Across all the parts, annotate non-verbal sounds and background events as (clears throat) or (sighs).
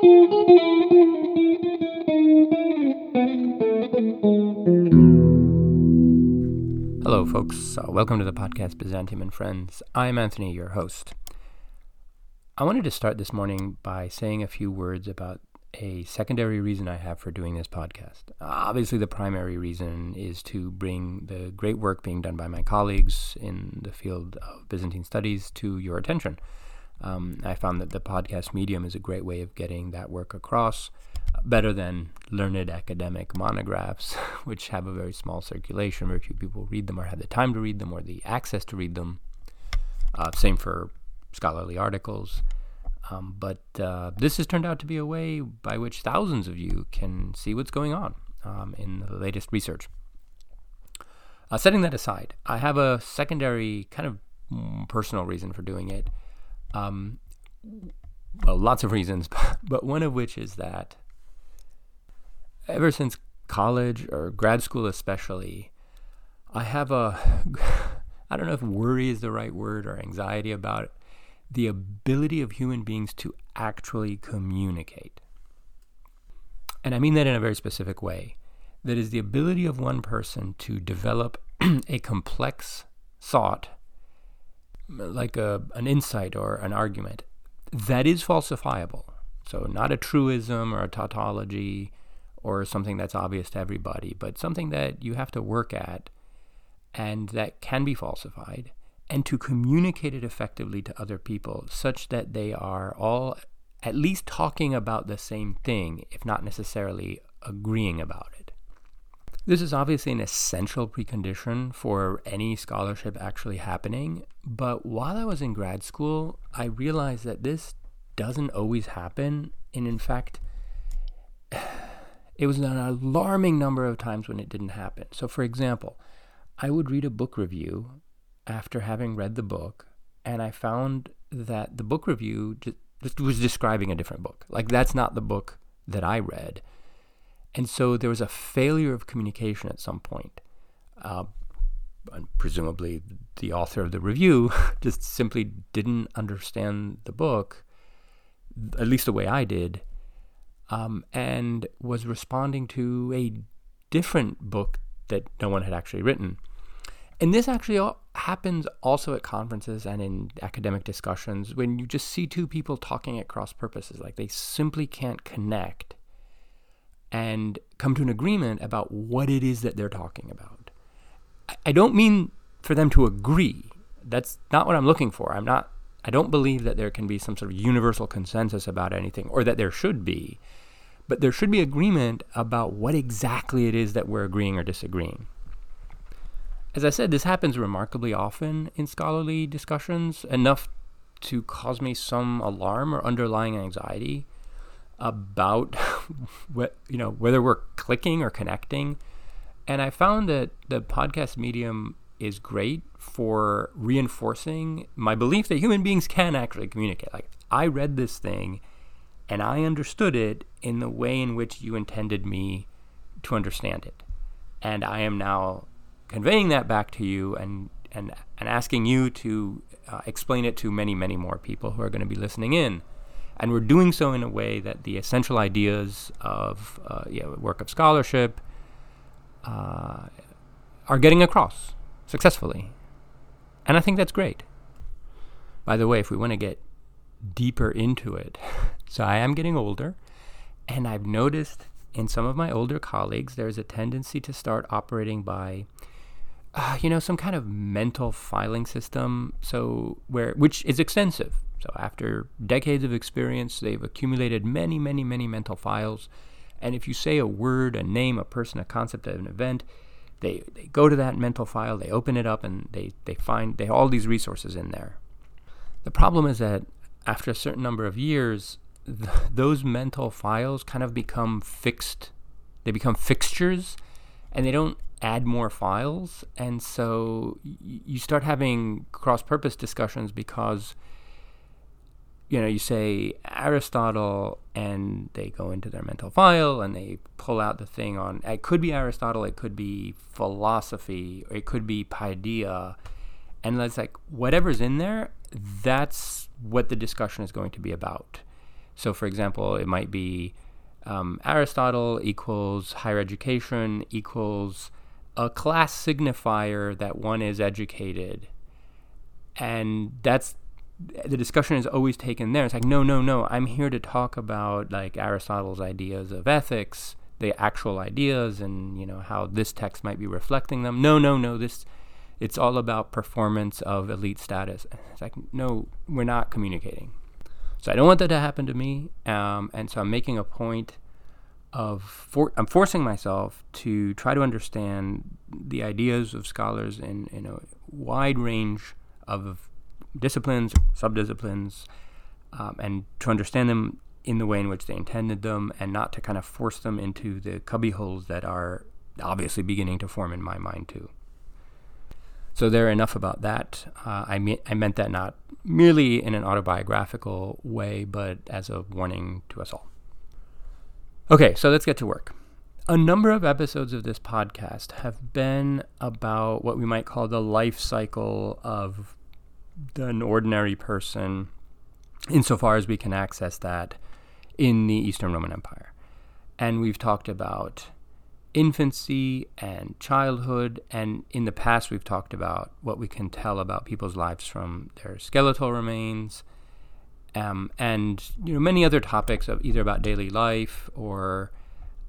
Hello, folks. Uh, welcome to the podcast Byzantium and Friends. I'm Anthony, your host. I wanted to start this morning by saying a few words about a secondary reason I have for doing this podcast. Obviously, the primary reason is to bring the great work being done by my colleagues in the field of Byzantine studies to your attention. Um, I found that the podcast medium is a great way of getting that work across better than learned academic monographs, (laughs) which have a very small circulation. Very few people read them or have the time to read them or the access to read them. Uh, same for scholarly articles. Um, but uh, this has turned out to be a way by which thousands of you can see what's going on um, in the latest research. Uh, setting that aside, I have a secondary kind of mm, personal reason for doing it. Um, well, lots of reasons, (laughs) but one of which is that ever since college or grad school, especially, I have a, (laughs) I don't know if worry is the right word or anxiety about the ability of human beings to actually communicate. And I mean that in a very specific way. That is the ability of one person to develop (clears throat) a complex thought, like a, an insight or an argument, that is falsifiable. So, not a truism or a tautology or something that's obvious to everybody, but something that you have to work at and that can be falsified, and to communicate it effectively to other people such that they are all at least talking about the same thing, if not necessarily agreeing about it. This is obviously an essential precondition for any scholarship actually happening, but while I was in grad school, I realized that this doesn't always happen, and in fact, (sighs) it was an alarming number of times when it didn't happen. So, for example, I would read a book review after having read the book, and I found that the book review just was describing a different book. Like, that's not the book that I read. And so there was a failure of communication at some point. Uh, presumably, the author of the review (laughs) just simply didn't understand the book, at least the way I did um, and was responding to a different book that no one had actually written. And this actually happens also at conferences and in academic discussions when you just see two people talking at cross purposes. Like they simply can't connect and come to an agreement about what it is that they're talking about. I don't mean for them to agree. That's not what I'm looking for. I'm not I don't believe that there can be some sort of universal consensus about anything or that there should be. But there should be agreement about what exactly it is that we're agreeing or disagreeing. As I said, this happens remarkably often in scholarly discussions, enough to cause me some alarm or underlying anxiety about (laughs) what you know whether we're clicking or connecting. And I found that the podcast medium is great for reinforcing my belief that human beings can actually communicate. Like I read this thing and I understood it in the way in which you intended me to understand it. And I am now conveying that back to you and, and, and asking you to uh, explain it to many, many more people who are going to be listening in. And we're doing so in a way that the essential ideas of uh, yeah, work of scholarship uh, are getting across successfully. And I think that's great. By the way, if we want to get deeper into it, (laughs) so I am getting older, and I've noticed in some of my older colleagues there's a tendency to start operating by uh, you know some kind of mental filing system so where which is extensive so after decades of experience they've accumulated many many many mental files and if you say a word a name a person a concept an event they, they go to that mental file they open it up and they, they find they all these resources in there the problem is that after a certain number of years th- those mental files kind of become fixed. They become fixtures, and they don't add more files. And so y- you start having cross-purpose discussions because you know you say Aristotle, and they go into their mental file and they pull out the thing on. It could be Aristotle, it could be philosophy, or it could be paideia, and it's like whatever's in there. That's what the discussion is going to be about. So, for example, it might be um, Aristotle equals higher education equals a class signifier that one is educated. And that's the discussion is always taken there. It's like, no, no, no, I'm here to talk about like Aristotle's ideas of ethics, the actual ideas, and you know how this text might be reflecting them. No, no, no, this it's all about performance of elite status. It's like, no, we're not communicating. So I don't want that to happen to me, um, and so I'm making a point of for, I'm forcing myself to try to understand the ideas of scholars in, in a wide range of disciplines, subdisciplines, um, and to understand them in the way in which they intended them, and not to kind of force them into the cubbyholes that are obviously beginning to form in my mind too. So there enough about that. Uh, I, me- I meant that not merely in an autobiographical way, but as a warning to us all. Okay, so let's get to work. A number of episodes of this podcast have been about what we might call the life cycle of an ordinary person, insofar as we can access that in the Eastern Roman Empire. And we've talked about infancy and childhood, and in the past, we've talked about what we can tell about people's lives from their skeletal remains um, and you know many other topics of either about daily life or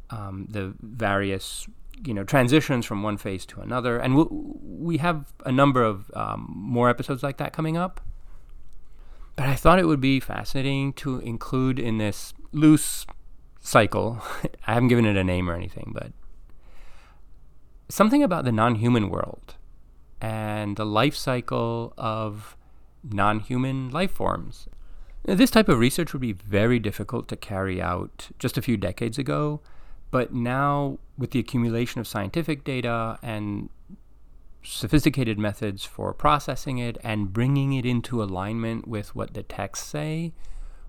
um, the various you know transitions from one phase to another. And we we have a number of um, more episodes like that coming up. But I thought it would be fascinating to include in this loose cycle. (laughs) I haven't given it a name or anything, but something about the non-human world and the life cycle of non-human life forms this type of research would be very difficult to carry out just a few decades ago, but now with the accumulation of scientific data and sophisticated methods for processing it and bringing it into alignment with what the texts say,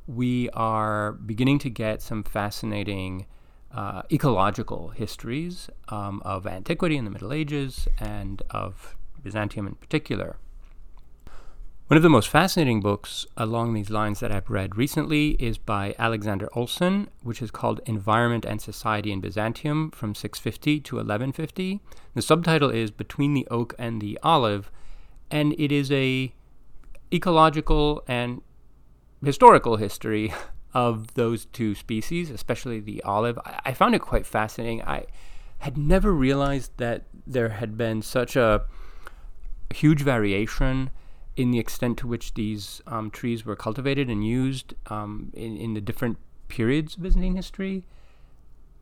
we are beginning to get some fascinating uh, ecological histories um, of antiquity in the Middle Ages and of Byzantium in particular. One of the most fascinating books along these lines that I've read recently is by Alexander Olson, which is called Environment and Society in Byzantium from 650 to 1150. The subtitle is Between the Oak and the Olive, and it is a ecological and historical history (laughs) of those two species, especially the olive. I, found it quite fascinating. I had never realized that there had been such a huge variation in the extent to which these um, trees were cultivated and used um, in, in the different periods of Byzantine history.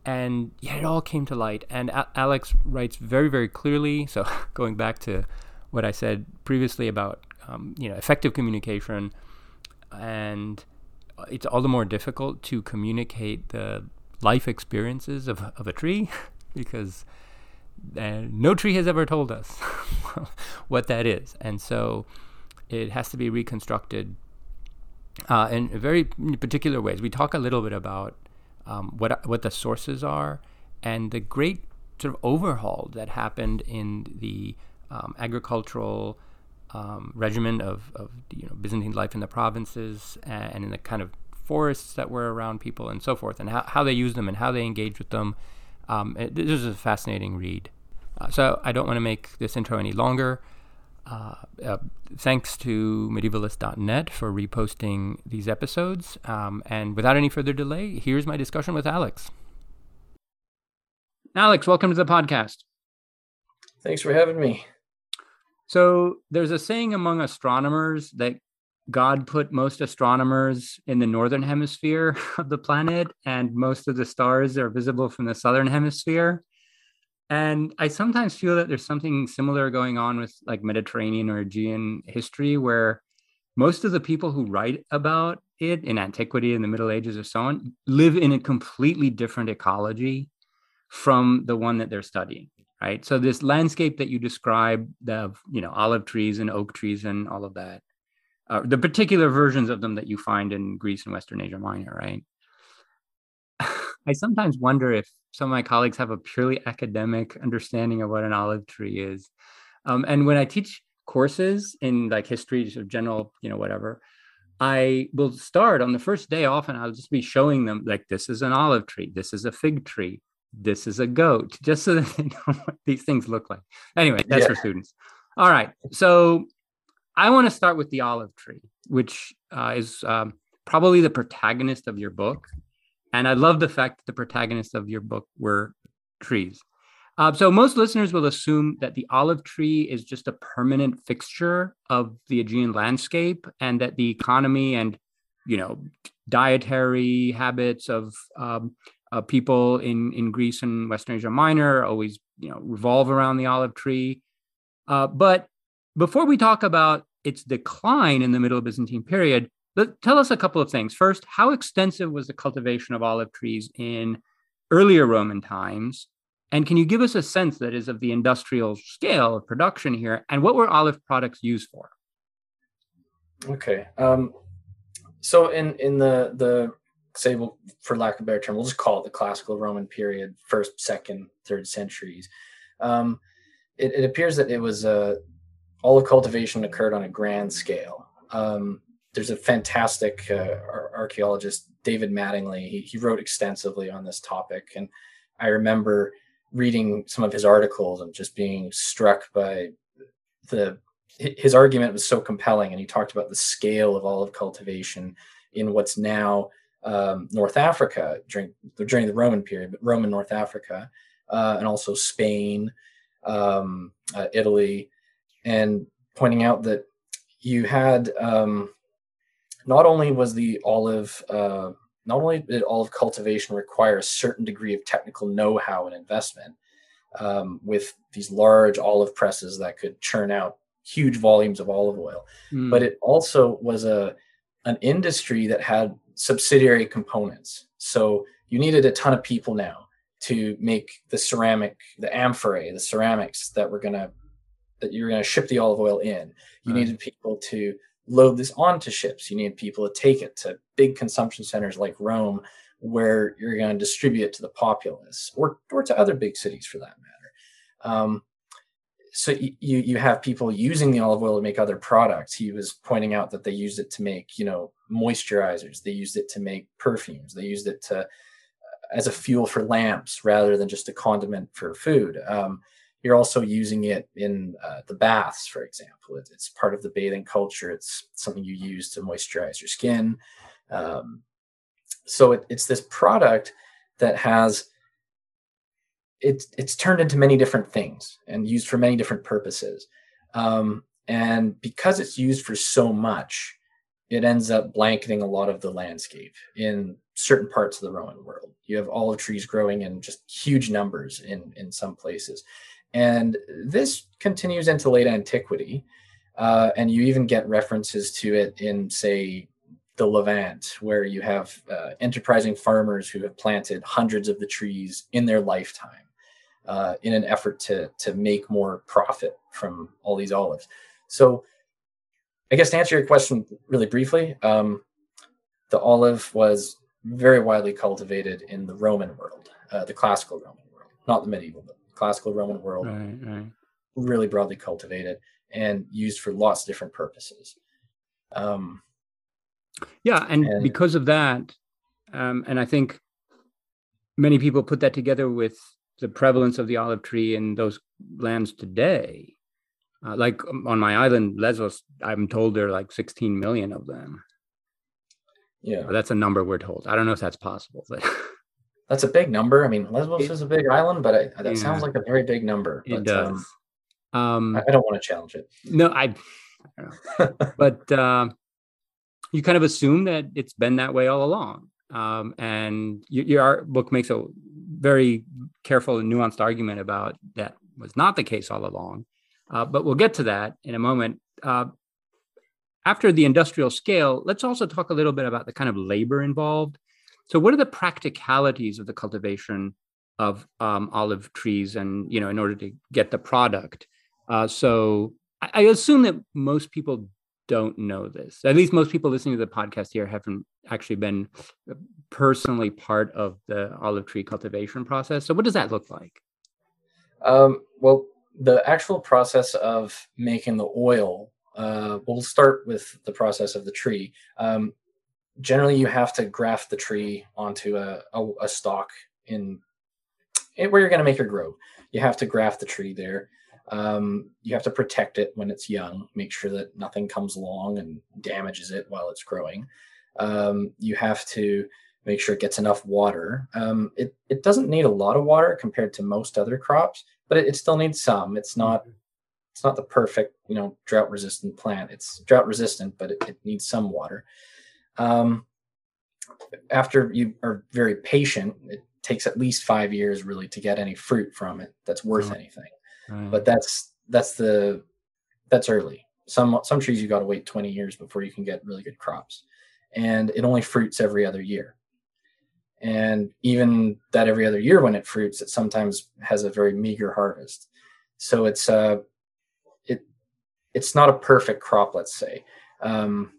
And yeah, it all came to light. And a- Alex writes very, very clearly. So (laughs) going back to what I said previously about um, you know effective communication, and it's all the more difficult to communicate the life experiences of, of a tree (laughs) because uh, no tree has ever told us (laughs) what that is. And so it has to be reconstructed uh, in very particular ways. We talk a little bit about um, what what the sources are and the great sort of overhaul that happened in the um, agricultural um, regimen of, of you know Byzantine life in the provinces and in the kind of forests that were around people and so forth, and how, how they used them and how they engaged with them. Um, it, this is a fascinating read. Uh, so I don't want to make this intro any longer. Uh, uh, thanks to medievalists.net for reposting these episodes. Um, and without any further delay, here's my discussion with Alex. Alex, welcome to the podcast. Thanks for having me. So, there's a saying among astronomers that God put most astronomers in the northern hemisphere (laughs) of the planet, and most of the stars are visible from the southern hemisphere. And I sometimes feel that there's something similar going on with like Mediterranean or Aegean history, where most of the people who write about it in antiquity, in the Middle Ages, or so on, live in a completely different ecology from the one that they're studying. Right. So this landscape that you describe, the you know olive trees and oak trees and all of that, uh, the particular versions of them that you find in Greece and Western Asia Minor, right? I sometimes wonder if some of my colleagues have a purely academic understanding of what an olive tree is. Um, and when I teach courses in like history, just general, you know, whatever, I will start on the first day. Often I'll just be showing them like this is an olive tree, this is a fig tree, this is a goat, just so (laughs) that they know what these things look like. Anyway, that's yeah. for students. All right, so I want to start with the olive tree, which uh, is um, probably the protagonist of your book, and I love the fact that the protagonists of your book were trees. Uh, so most listeners will assume that the olive tree is just a permanent fixture of the Aegean landscape, and that the economy and you know dietary habits of um, uh, people in in Greece and Western Asia Minor always you know revolve around the olive tree. Uh, but before we talk about its decline in the Middle Byzantine period, let, tell us a couple of things. First, how extensive was the cultivation of olive trees in earlier Roman times? And can you give us a sense that is of the industrial scale of production here? And what were olive products used for? Okay. Um, so in in the the say for lack of a better term, we'll just call it the classical Roman period, first, second, third centuries. Um, it, it, appears that it was uh, olive cultivation occurred on a grand scale. Um, there's a fantastic uh, archaeologist, David Mattingly. He, he wrote extensively on this topic, and I remember reading some of his articles and just being struck by the his argument was so compelling and he talked about the scale of olive cultivation in what's now um, North Africa during during the Roman period, but Roman North Africa, uh, and also Spain, um, uh, Italy, and pointing out that you had um, not only was the olive uh, not only did olive cultivation require a certain degree of technical know-how and investment um, with these large olive presses that could churn out huge volumes of olive oil, mm. but it also was a an industry that had subsidiary components. So you needed a ton of people now to make the ceramic, the amphorae, the ceramics that were gonna that you're gonna ship the olive oil in. You right. needed people to load this onto ships. You need people to take it to big consumption centers like Rome, where you're going to distribute it to the populace, or or to other big cities for that matter. Um, so you you have people using the olive oil to make other products. He was pointing out that they used it to make you know moisturizers. They used it to make perfumes. They used it to as a fuel for lamps rather than just a condiment for food. Um, you're also using it in uh, the baths, for example. It, it's part of the bathing culture. It's something you use to moisturize your skin. Um, so it, it's this product that has it's it's turned into many different things and used for many different purposes. Um, and because it's used for so much, it ends up blanketing a lot of the landscape in certain parts of the Roman world. You have olive trees growing in just huge numbers in in some places. And this continues into late antiquity. Uh, and you even get references to it in, say, the Levant, where you have uh, enterprising farmers who have planted hundreds of the trees in their lifetime uh, in an effort to, to make more profit from all these olives. So, I guess to answer your question really briefly, um, the olive was very widely cultivated in the Roman world, uh, the classical Roman world, not the medieval, but classical Roman world, right, right. really broadly cultivated and used for lots of different purposes. Um, yeah, and, and, because of that, um, and I think many people put that together with the prevalence of the olive tree in those lands today. Uh, like um, on my island, Lesbos, I'm told there are like 16 million of them. Yeah, that's a number we're told. I don't know if that's possible, but (laughs) That's a big number. I mean, Lesbos it, is a big island, but I, that yeah, sounds like a very big number. But, it does. Um, um, I, I, don't want to challenge it. No, I. I (laughs) but uh, you kind of assume that it's been that way all along, um, and your, your book makes a very careful and nuanced argument about that was not the case all along. Uh, but we'll get to that in a moment. Uh, after the industrial scale, let's also talk a little bit about the kind of labor involved so, what are the practicalities of the cultivation of um, olive trees, and you know, in order to get the product? Uh, so, I, I assume that most people don't know this. At least most people listening to the podcast here haven't actually been personally part of the olive tree cultivation process. So, what does that look like? Um, well, the actual process of making the oil Uh, we'll start with the process of the tree. Um, generally, you have to graft the tree onto a, a, a stalk in, in, where you're going to make your grow. You have to graft the tree there. Um, you have to protect it when it's young, make sure that nothing comes along and damages it while it's growing. Um, you have to make sure it gets enough water. Um, it, it doesn't need a lot of water compared to most other crops, but it, it still needs some. It's not mm-hmm. it's not the perfect you know drought resistant plant. It's drought resistant, but it, it needs some water. Um, after you are very patient, it takes at least five years really to get any fruit from it that's worth anything. Right. But that's that's the that's early. Some some trees you got to wait 20 years before you can get really good crops, and it only fruits every other year. And even that every other year when it fruits, it sometimes has a very meager harvest. So it's uh it it's not a perfect crop, let's say. Um,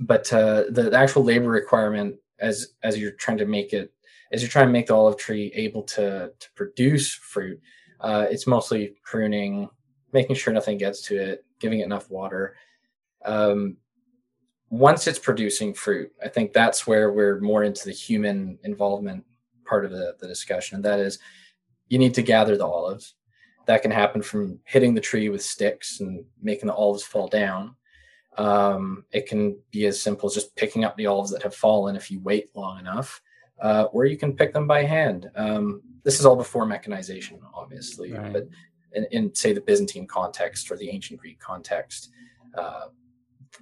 but uh, the, actual labor requirement as as you're trying to make it as you're trying to make the olive tree able to to produce fruit uh, it's mostly pruning making sure nothing gets to it giving it enough water. Um, once it's producing fruit i think that's where we're more into the human involvement part of the, the discussion and that is you need to gather the olives. That can happen from hitting the tree with sticks and making the olives fall down um, it can be as simple as just picking up the olives that have fallen if you wait long enough, uh, or you can pick them by hand. Um, this is all before mechanization, obviously, right. but in, in, say the Byzantine context or the ancient Greek context, uh,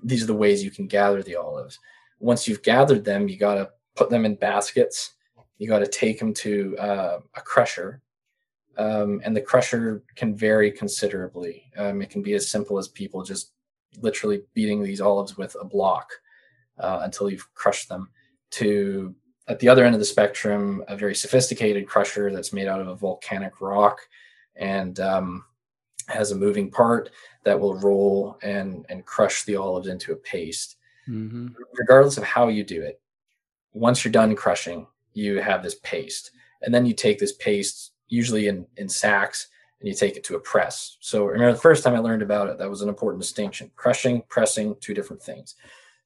these are the ways you can gather the olives. Once you've gathered them, you got to put them in baskets. You got to take them to uh, a crusher, um, and the crusher can vary considerably. Um, it can be as simple as people just literally beating these olives with a block uh, until you've crushed them to at the other end of the spectrum a very sophisticated crusher that's made out of a volcanic rock and um, has a moving part that will roll and and crush the olives into a paste mm-hmm. regardless of how you do it once you're done crushing you have this paste and then you take this paste usually in in sacks and you take it to a press. So remember the first time I learned about it, that was an important distinction. Crushing, pressing, two different things.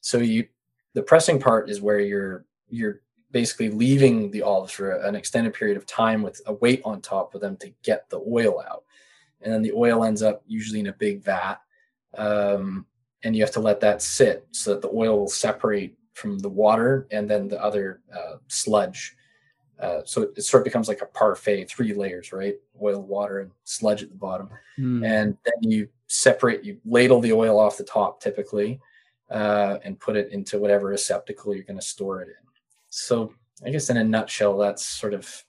So you the pressing part is where you're you're basically leaving the olives for an extended period of time with a weight on top for them to get the oil out. And then the oil ends up usually in a big vat. Um, and you have to let that sit so that the oil will separate from the water and then the other uh, sludge uh, so it, sort of becomes like a parfait, three layers, right? Oil, water, and sludge at the bottom. Mm. And then you separate, you ladle the oil off the top typically, uh, and put it into whatever receptacle you're going to store it in. So I guess in a nutshell, that's sort of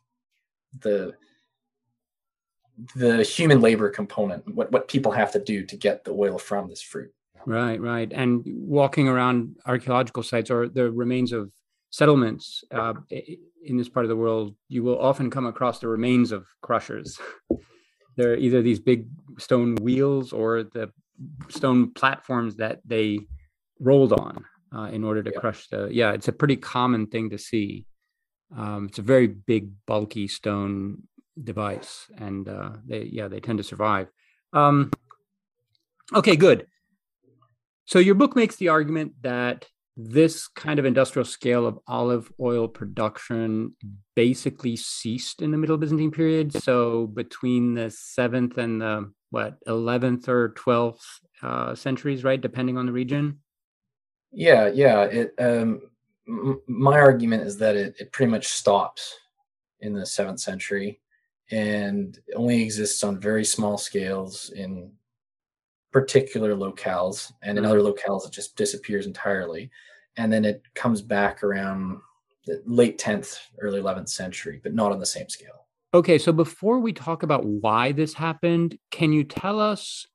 the the human labor component, what what people have to do to get the oil from this fruit. Right, right. And walking around archaeological sites or the remains of settlements uh, in this part of the world, you will often come across the remains of crushers. (laughs) They're either these big stone wheels or the stone platforms that they rolled on uh, in order to yeah. crush the. Yeah, it's a pretty common thing to see. Um, it's a very big, bulky stone device, and uh, they yeah they tend to survive. Um, okay, good. So your book makes the argument that this kind of industrial scale of olive oil production basically ceased in the Middle Byzantine period. So between the seventh and the what eleventh or twelfth uh, centuries, right, depending on the region. Yeah, yeah. It um, m- my argument is that it, it pretty much stops in the seventh century and only exists on very small scales in particular locales, and in other locales it just disappears entirely, and then it comes back around the late 10th, early 11th century, but not on the same scale. Okay, so before we talk about why this happened, can you tell us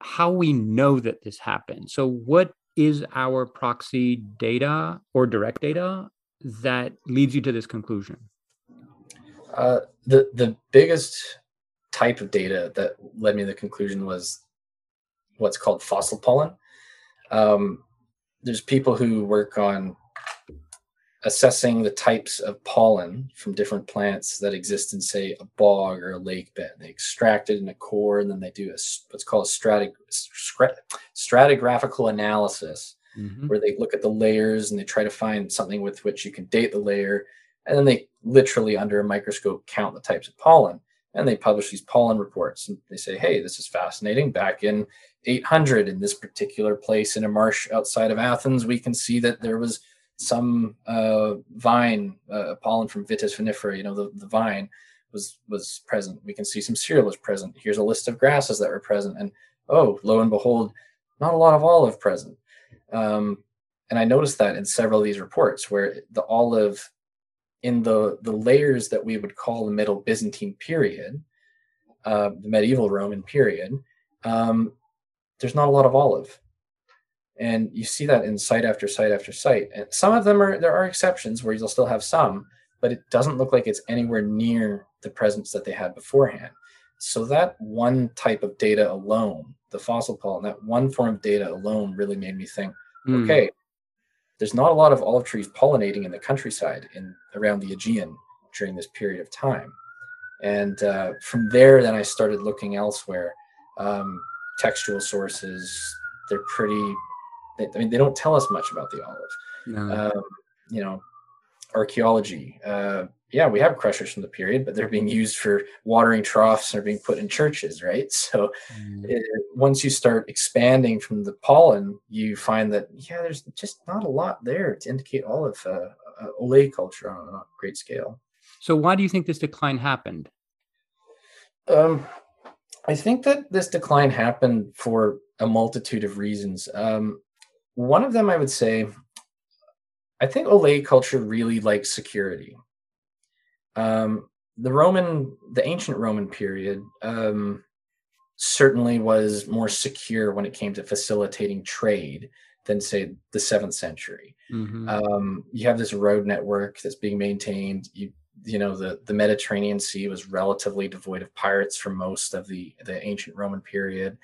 how we know that this happened? So, what is our proxy data or direct data that leads you to this conclusion? Uh, the the biggest type of data that led me to the conclusion was what's called fossil pollen. Um, there's people who work on assessing the types of pollen from different plants that exist in, say, a bog or a lake bed. They extract it in a core, and then they do a, what's called a stratigraphical analysis, mm-hmm. where they look at the layers and they try to find something with which you can date the layer, and then they literally under a microscope count the types of pollen. And they publish these pollen reports, and they say, "Hey, this is fascinating. Back in 800, in this particular place in a marsh outside of Athens, we can see that there was." some uh, vine uh, pollen from Vitis vinifera, you know, the, the vine was was present. We can see some cereal was present. Here's a list of grasses that were present, and oh, lo and behold, not a lot of olive present. Um, and I noticed that in several of these reports, where the olive in the the layers that we would call the Middle Byzantine period, uh, the medieval Roman period, um, there's not a lot of olive. And you see that in site after site after site. And some of them are there are exceptions where you'll still have some but it doesn't look like it's anywhere near the presence that they had beforehand. So that one type of data alone the fossil pollen that one form of data alone really made me think mm. okay there's not a lot of olive trees pollinating in the countryside in around the aegean during this period of time. And uh, from there then i started looking elsewhere. Um, textual sources they're pretty I mean, they don't tell us much about the olive. No. Um, you know, archaeology. Uh, yeah, we have crushers from the period, but they're being used for watering troughs and are being put in churches, right? (laughs) So mm. it, once you start expanding from the pollen, you find that yeah, there's just not a lot there to indicate olive uh, uh, oleiculture on a great scale. So why do you think this decline happened? Um, I think that this decline happened for a multitude of reasons. Um, one of them, I would say, I think oleiculture really likes security. Um, the Roman, the ancient Roman period, um, certainly was more secure when it came to facilitating trade than, say, the seventh century. Mm-hmm. Um, you have this road network that's being maintained. You, you know, the the Mediterranean Sea was relatively devoid of pirates for most of the the ancient Roman period.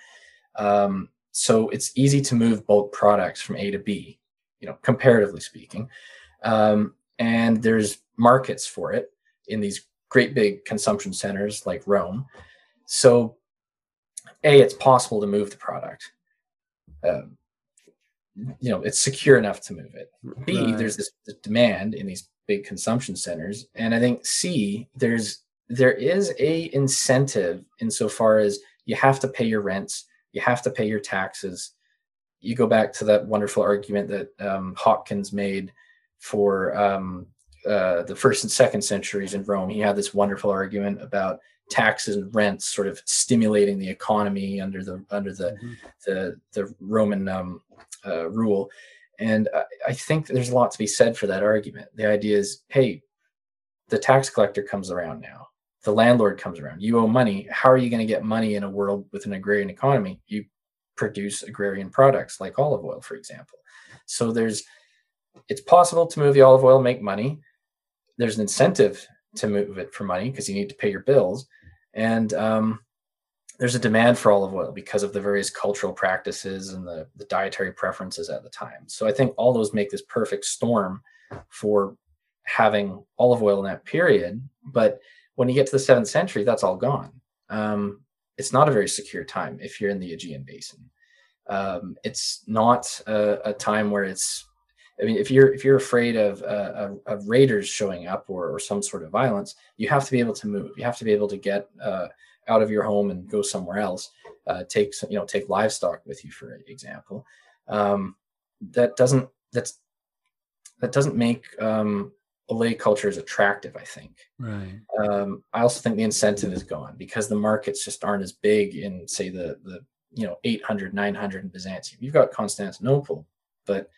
Um, so it's easy to move bulk products from A to B, you know, comparatively speaking. Um, and there's markets for it in these great big consumption centers like Rome. So, A, it's possible to move the product. Um, you know, it's secure enough to move it. B, right. there's this demand in these big consumption centers. And I think C, there's there is a incentive insofar as you have to pay your rents you have to pay your taxes. You go back to that wonderful argument that um, Hopkins made for um, uh, the first and second centuries in Rome. He had this wonderful argument about taxes and rents sort of stimulating the economy under the under the mm-hmm. the, the Roman um, uh, rule. And I, think there's a lot to be said for that argument. The idea is, hey, the tax collector comes around now. The landlord comes around. You owe money. How are you going to get money in a world with an agrarian economy? You produce agrarian products like olive oil for example. So there's it's possible to move the olive oil make money. There's an incentive to move it for money because you need to pay your bills. And um, there's a demand for olive oil because of the various cultural practices and the, the dietary preferences at the time so i think all those make this perfect storm for having olive oil in that period but when you get to the seventh century, that's all gone. Um, it's not a very secure time if you're in the Aegean basin. Um, it's not a, a, time where it's. I mean, if you're if you're afraid of uh, of, raiders showing up or, or some sort of violence, you have to be able to move. You have to be able to get uh, out of your home and go somewhere else. Uh, take you know take livestock with you, for example. Um, that doesn't that's that doesn't make um, oleiculture is attractive, I think. Right. Um, I also think the incentive is gone because the markets just aren't as big in, say, the the you know 800, 900 in Byzantium. You've got Constantinople, but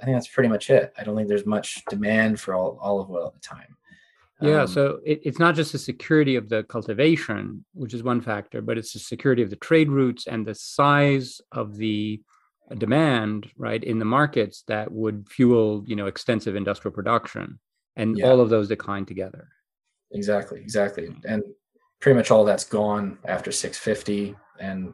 I think that's pretty much it. I don't think there's much demand for all, olive oil at the time. Yeah, um, so it, it's not just the security of the cultivation, which is one factor, but it's the security of the trade routes and the size of the demand right in the markets that would fuel you know extensive industrial production and yeah. all of those decline together. Exactly exactly and pretty much all that's gone after 650 and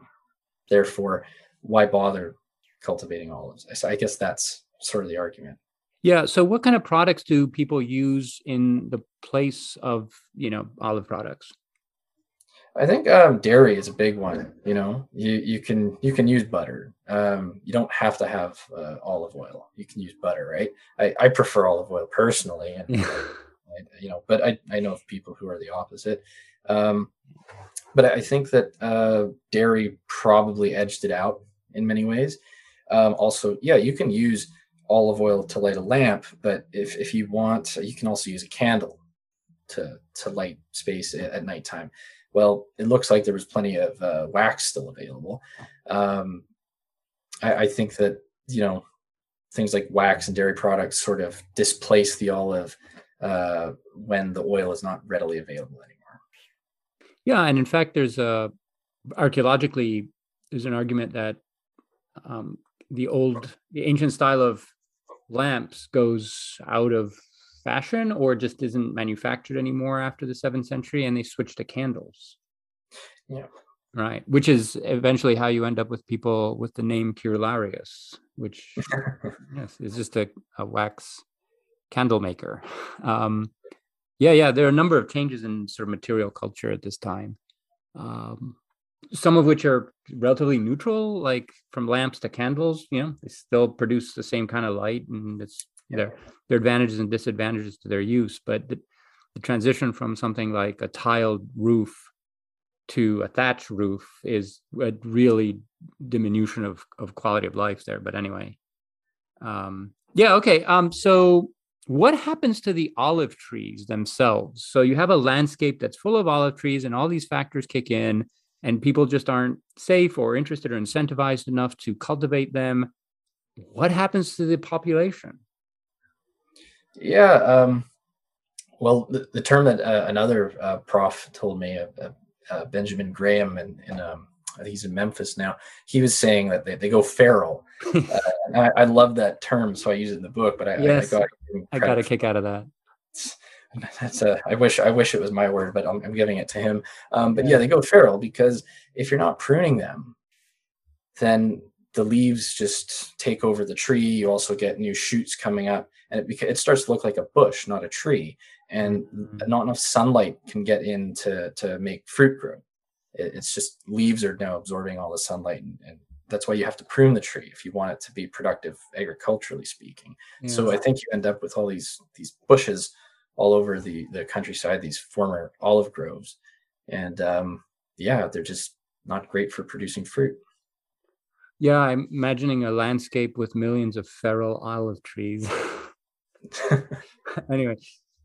therefore why bother cultivating olives i guess that's sort of the argument Yeah. So, what kind of products do people use in the place of you know olive products? I think um, dairy is a big one. You know, you you can you can use butter. Um, you don't have to have uh, olive oil. You can use butter, right? I, I prefer olive oil personally, and. (laughs) I, you know, but I I know of people who are the opposite. Um, but I think that uh, dairy probably edged it out in many ways. Um, also, yeah, you can use olive oil to light a lamp, but if if you want, you can also use a candle to to light space at, nighttime. Well, it looks like there was plenty of uh, wax still available. Um, I, I think that you know things like wax and dairy products sort of displace the olive uh, when the oil is not readily available anymore. Yeah, and in fact, there's a archaeologically there's an argument that um, the old, the ancient style of lamps goes out of fashion or just isn't manufactured anymore after the seventh century, and they switch to candles. Yeah. Right, which is eventually how you end up with people with the name Cerularius, which (laughs) yes, is just a, a wax candle maker. Um, yeah, yeah, there are a number of changes in sort of material culture at this time. Um, some of which are relatively neutral, like from lamps to candles. You know, they still produce the same kind of light, and it's their their advantages and disadvantages to their use. But the, the transition from something like a tiled roof to a thatched roof is a really diminution of of quality of life there. But anyway, um, yeah, okay. Um, so what happens to the olive trees themselves? So you have a landscape that's full of olive trees, and all these factors kick in, and people just aren't safe or interested or incentivized enough to cultivate them. What happens to the population? Yeah. Um, well, the, the, term that uh, another uh, prof told me, uh, uh Benjamin Graham, and, um, I think he's in Memphis now. He was saying that they, they go feral. (laughs) uh, I, I, love that term, so I use it in the book. But I, yes, I, got, I got a kick out of that. (laughs) That's a. I wish I wish it was my word, but I'm, I'm giving it to him. Um, but yeah. yeah, they go feral because if you're not pruning them, then the leaves just take over the tree. You also get new shoots coming up, and it beca- it starts to look like a bush, not a tree. And mm-hmm. not enough sunlight can get in to to make fruit grow it's just leaves are now absorbing all the sunlight and, and, that's why you have to prune the tree if you want it to be productive agriculturally speaking yeah. so i think you end up with all these these bushes all over the the countryside these former olive groves. And um, yeah they're just not great for producing fruit. Yeah i'm imagining a landscape with millions of feral olive trees. (laughs) Anyway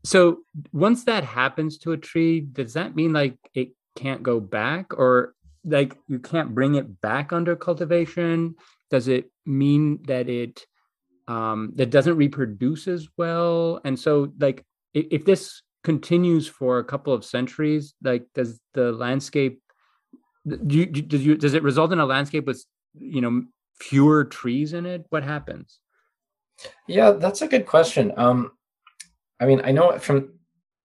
so once that happens to a tree does that mean like it can't go back? Or like you can't bring it back under cultivation? Does it mean that it um that doesn't reproduce as well? And so like if, this continues for a couple of centuries like does the landscape do you, does you does it result in a landscape with you know fewer trees in it what happens yeah that's a good question um i mean i know from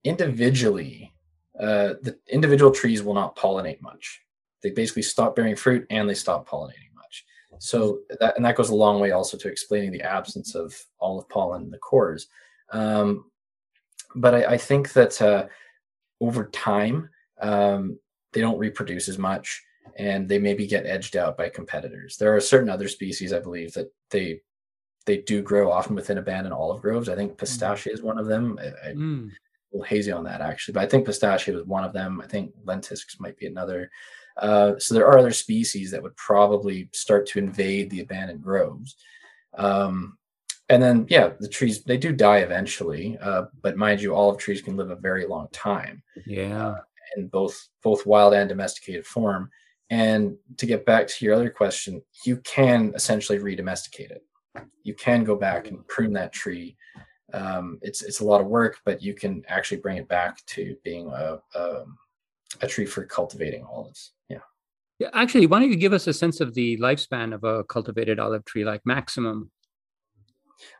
individually uh, the individual trees will not pollinate much. They basically stop bearing fruit and they stop pollinating much. So that and that goes a long way also to explaining the absence of olive pollen in the cores. Um, but I, I, think that uh, over time um, they don't reproduce as much and they maybe get edged out by competitors. There are certain other species, I believe, that they they do grow often within abandoned olive groves. I think mm. is one of them. I, mm little hazy on that actually, but I think pistachio was one of them. I think lentisks might be another. Uh, so there are other species that would probably start to invade the abandoned groves. Um, and then, yeah, the trees they do die eventually, uh, but mind you, olive trees can live a very long time. Yeah, uh, in both both wild and domesticated form. And to get back to your other question, you can essentially redomesticate it. You can go back and prune that tree um, it's it's a lot of work, but you can actually bring it back to being a a, a tree for cultivating olives. Yeah. Yeah. Actually, why don't you give us a sense of the lifespan of a cultivated olive tree, like maximum?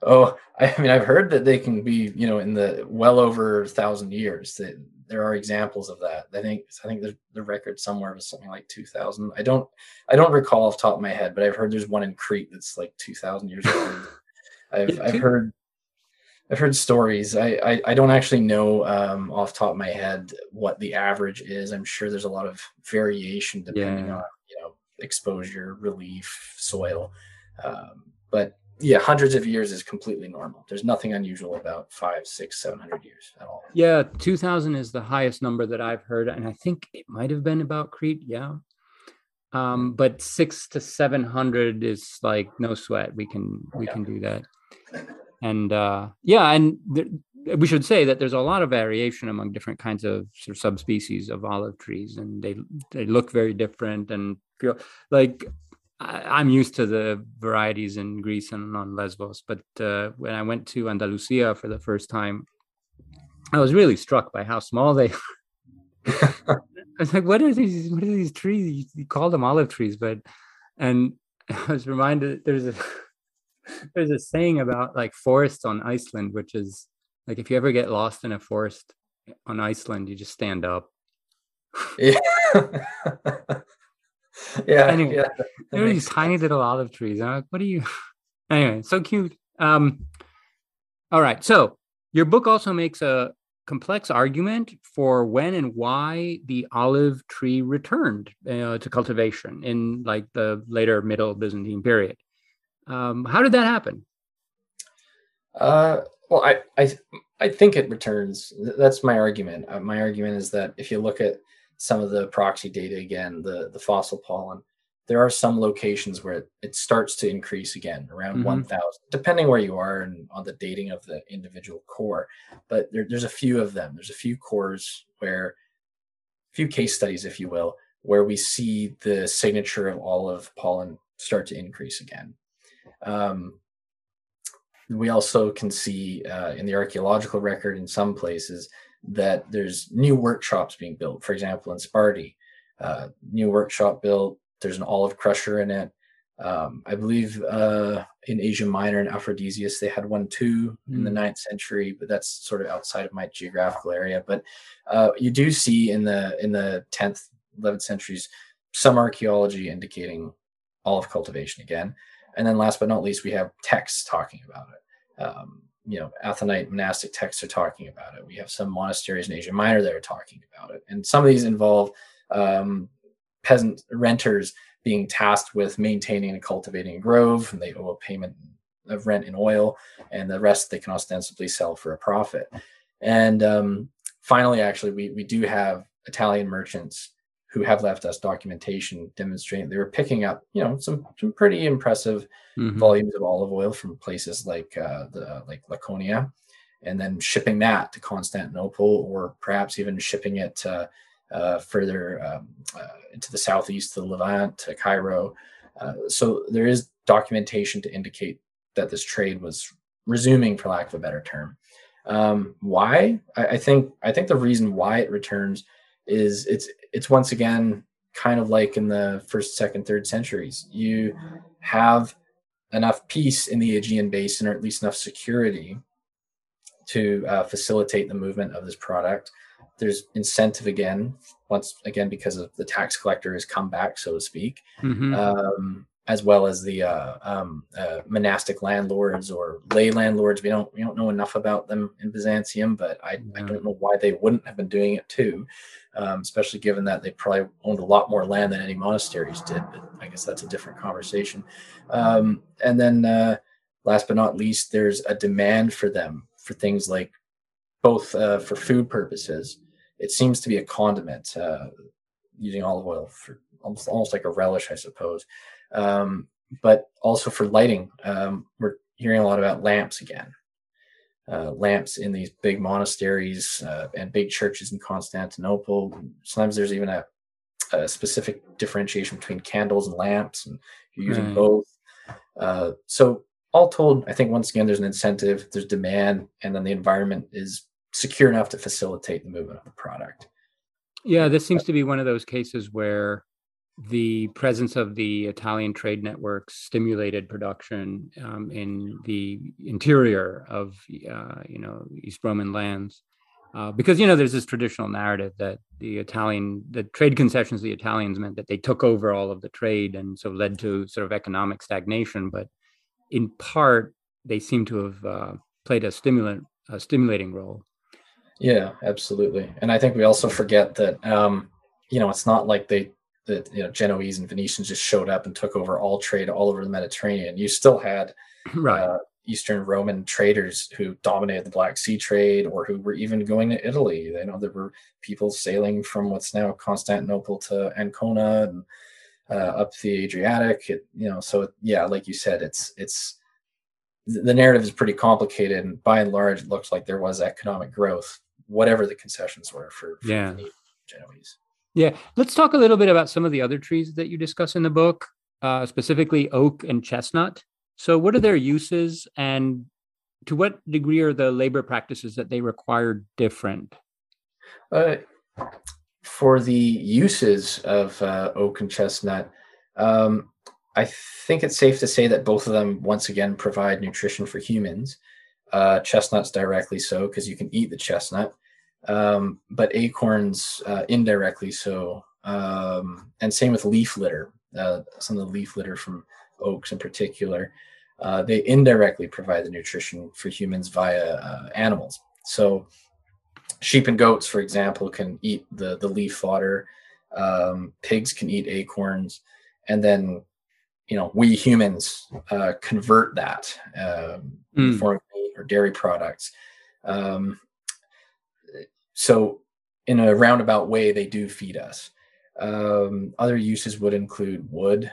Oh, I mean, I've heard that they can be, you know, in the well over a thousand years. That there are examples of that. I think I think the, the record somewhere was something like two thousand. I don't I don't recall off top of my head, but I've heard there's one in Crete that's like two thousand years old. (laughs) I've I've heard I've heard stories. I, I, I don't actually know um, off top of my head what the average is. I'm sure there's a lot of variation depending yeah. on you know exposure, relief, soil. Um, but yeah, hundreds of years is completely normal. There's nothing unusual about five, six, seven hundred years at all. Yeah, two thousand is the highest number that I've heard, and I think it might have been about Crete. Yeah, um, but six to seven hundred is like no sweat. We can we yeah. can do that and uh, yeah, and th- we should say that there's a lot of variation among different kinds of sort of subspecies of olive trees, and they they look very different and feel like I, am used to the varieties in Greece and on Lesbos, but uh, when I went to Andalusia for the first time, I was really struck by how small they. (laughs) I was like, "What are these? What are these trees? You call them olive trees, but," and (laughs) I was reminded there's a (laughs) there's a saying about like forests on Iceland, which is like if you ever get lost in a forest on Iceland, you just stand up. Yeah. (laughs) yeah. Anyway, yeah, there are these tiny little olive trees. I'm like, what are you? (laughs) Anyway, so cute. Um, all right. So your book also makes a complex argument for when and why the olive tree returned uh, to cultivation in like the later Middle Byzantine period. Um, how did that happen? Uh, well, I, I, I think it returns. That's my argument. Uh, my argument is that if you look at some of the proxy data again, the the fossil pollen, there are some locations where it, it starts to increase again around mm-hmm. 1000 depending where you are and on the dating of the individual core. But there, there's a few of them. There's a few cores where a few case studies if you will where we see the signature of olive pollen start to increase again. Um, we also can see uh, in the archaeological record in some places that there's new workshops being built. For example, in Sparta, uh, new workshop built. There's an olive crusher in it. Um, I believe uh, in Asia Minor and Aphrodisias they had one too mm. in the hmm. ninth century, but that's sort of outside of my geographical area. But uh, you do see in the in the tenth, eleventh centuries some archaeology indicating olive cultivation again. And then last but not least, we have texts talking about it. Um, you know, Athonite monastic texts are talking about it. We have some monasteries in Asia Minor that are talking about it. And some of these involve um, peasant renters being tasked with maintaining and cultivating a grove, and they owe a payment of rent in oil, and the rest they can ostensibly sell for a profit. And um, finally, actually, we, we do have Italian merchants who have left us documentation demonstrating they were picking up, you know, some some pretty impressive mm-hmm. volumes of olive oil from places like uh, the like Laconia, and then shipping that to Constantinople, or perhaps even shipping it uh, uh, further um, uh, into the southeast, to the Levant, to Cairo. Uh, so there is documentation to indicate that this trade was resuming, for lack of a better term. Um, why? I, I think I think the reason why it returns is it's it's once again kind of like in the first, second, third centuries. You have enough peace in the Aegean basin, or at least enough security to uh, facilitate the movement of this product. There's incentive again, once again because of the tax collector has come back, so to speak. Mm-hmm. Um, as well as the uh, um, uh, monastic landlords or lay landlords. We don't we don't know enough about them in Byzantium, but I, I don't know why they wouldn't have been doing it too, um, especially given that they probably owned a lot more land than any monasteries did. But I guess that's a different conversation. Um, and then uh, last but not least, there's a demand for them for things like both uh, for food purposes. It seems to be a condiment uh, using olive oil for almost almost like a relish, I suppose um, but also for lighting. Um, we're hearing a lot about lamps again. Uh, lamps in these big monasteries uh, and big churches in Constantinople. Sometimes there's even a, a, specific differentiation between candles and lamps, and you're using right. both. Uh, so, all told, I think once again there's an incentive, there's demand, and then the environment is secure enough to facilitate the movement of the product. Yeah, this seems to be one of those cases where the presence of the Italian trade networks stimulated production um, in the interior of uh, you know East Roman lands. Uh, because you know there's this traditional narrative that the Italian the trade concessions the Italians meant that they took over all of the trade and so led to sort of economic stagnation. But in part, they seem to have uh, played a stimulant, a stimulating role. Yeah, absolutely. And I think we also forget that, um, you know, it's not like they, that, you know, Genoese and Venetians just showed up and took over all trade all over the Mediterranean. You still had (laughs) right. Uh, Eastern Roman traders who dominated the Black Sea trade or who were even going to Italy. You know, there were people sailing from what's now Constantinople to Ancona and uh, up the Adriatic. It, you know, so yeah, like you said, it's it's the narrative is pretty complicated, and by and large, it looks like there was economic growth, whatever the concessions were for, for yeah. Genoese. Yeah, let's talk a little bit about some of the other trees that you discuss in the book, uh, specifically oak and chestnut. So, what are their uses, and to what degree are the labor practices that they require different? Uh, for the uses of uh, oak and chestnut, um, I think it's safe to say that both of them, once again, provide nutrition for humans. Uh, chestnuts directly so, because you can eat the chestnut, um, but acorns uh, indirectly so. Um, and same with leaf litter. Uh, some of the leaf litter from oaks in particular, uh, they indirectly provide the nutrition for humans via uh, animals. So sheep and goats, for example, can eat the the leaf fodder. Um, pigs can eat acorns, and then you know we humans uh, convert that um, mm. in the form of meat or dairy products. Um, so in a roundabout way, they do feed us. Um, other uses would include wood,